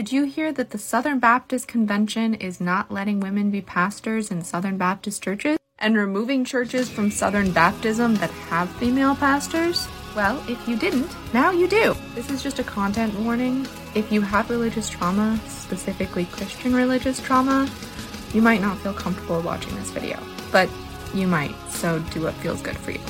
Did you hear that the Southern Baptist Convention is not letting women be pastors in Southern Baptist churches and removing churches from Southern Baptism that have female pastors? Well, if you didn't, now you do. This is just a content warning. If you have religious trauma, specifically Christian religious trauma, you might not feel comfortable watching this video, but you might, so do what feels good for you.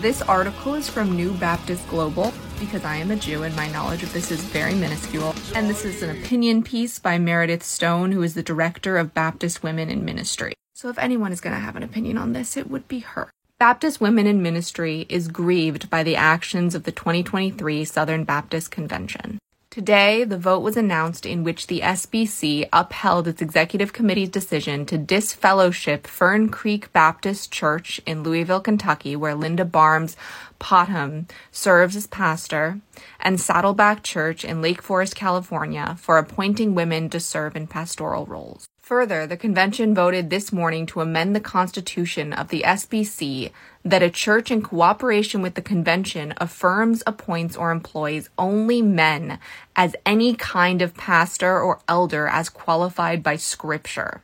This article is from New Baptist Global because I am a Jew and my knowledge of this is very minuscule. And this is an opinion piece by Meredith Stone, who is the director of Baptist Women in Ministry. So if anyone is going to have an opinion on this, it would be her. Baptist Women in Ministry is grieved by the actions of the 2023 Southern Baptist Convention. Today, the vote was announced in which the SBC upheld its executive committee's decision to disfellowship Fern Creek Baptist Church in Louisville, Kentucky, where Linda Barnes Popham serves as pastor, and Saddleback Church in Lake Forest, California, for appointing women to serve in pastoral roles. Further, the convention voted this morning to amend the constitution of the SBC that a church in cooperation with the convention affirms, appoints, or employs only men as any kind of pastor or elder as qualified by scripture.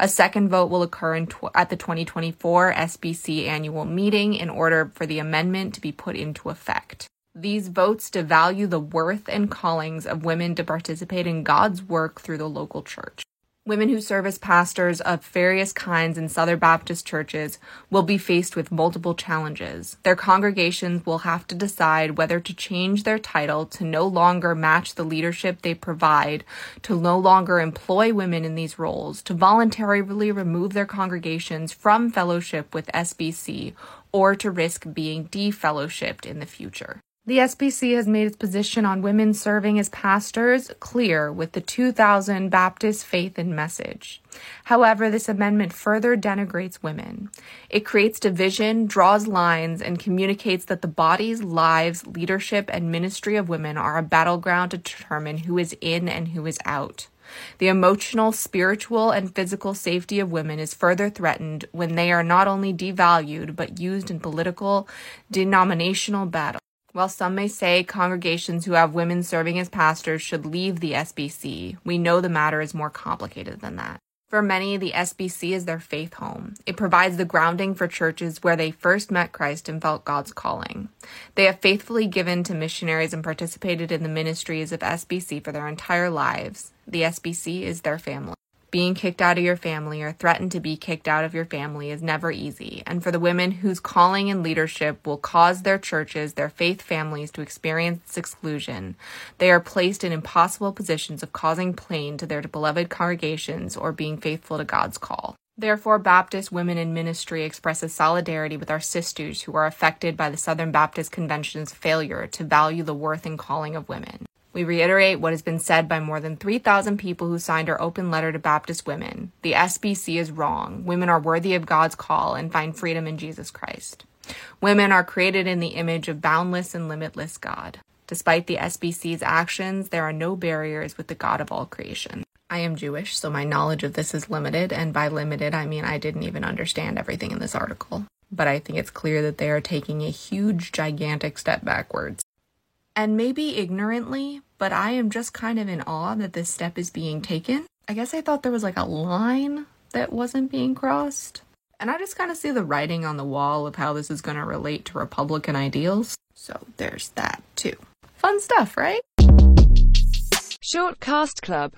A second vote will occur tw- at the 2024 SBC annual meeting in order for the amendment to be put into effect. These votes devalue the worth and callings of women to participate in God's work through the local church. Women who serve as pastors of various kinds in Southern Baptist churches will be faced with multiple challenges. Their congregations will have to decide whether to change their title to no longer match the leadership they provide, to no longer employ women in these roles, to voluntarily remove their congregations from fellowship with SBC, or to risk being defellowshipped in the future. The SBC has made its position on women serving as pastors clear with the 2000 Baptist Faith and Message. However, this amendment further denigrates women. It creates division, draws lines, and communicates that the bodies, lives, leadership, and ministry of women are a battleground to determine who is in and who is out. The emotional, spiritual, and physical safety of women is further threatened when they are not only devalued but used in political, denominational battles. While some may say congregations who have women serving as pastors should leave the SBC, we know the matter is more complicated than that. For many, the SBC is their faith home. It provides the grounding for churches where they first met Christ and felt God's calling. They have faithfully given to missionaries and participated in the ministries of SBC for their entire lives. The SBC is their family. Being kicked out of your family or threatened to be kicked out of your family is never easy. And for the women whose calling and leadership will cause their churches, their faith families to experience this exclusion, they are placed in impossible positions of causing pain to their beloved congregations or being faithful to God's call. Therefore, Baptist Women in Ministry expresses solidarity with our sisters who are affected by the Southern Baptist Convention's failure to value the worth and calling of women. We reiterate what has been said by more than 3,000 people who signed our open letter to Baptist women. The SBC is wrong. Women are worthy of God's call and find freedom in Jesus Christ. Women are created in the image of boundless and limitless God. Despite the SBC's actions, there are no barriers with the God of all creation. I am Jewish, so my knowledge of this is limited, and by limited, I mean I didn't even understand everything in this article. But I think it's clear that they are taking a huge, gigantic step backwards and maybe ignorantly, but I am just kind of in awe that this step is being taken. I guess I thought there was like a line that wasn't being crossed. And I just kind of see the writing on the wall of how this is going to relate to Republican ideals. So there's that too. Fun stuff, right? Shortcast Club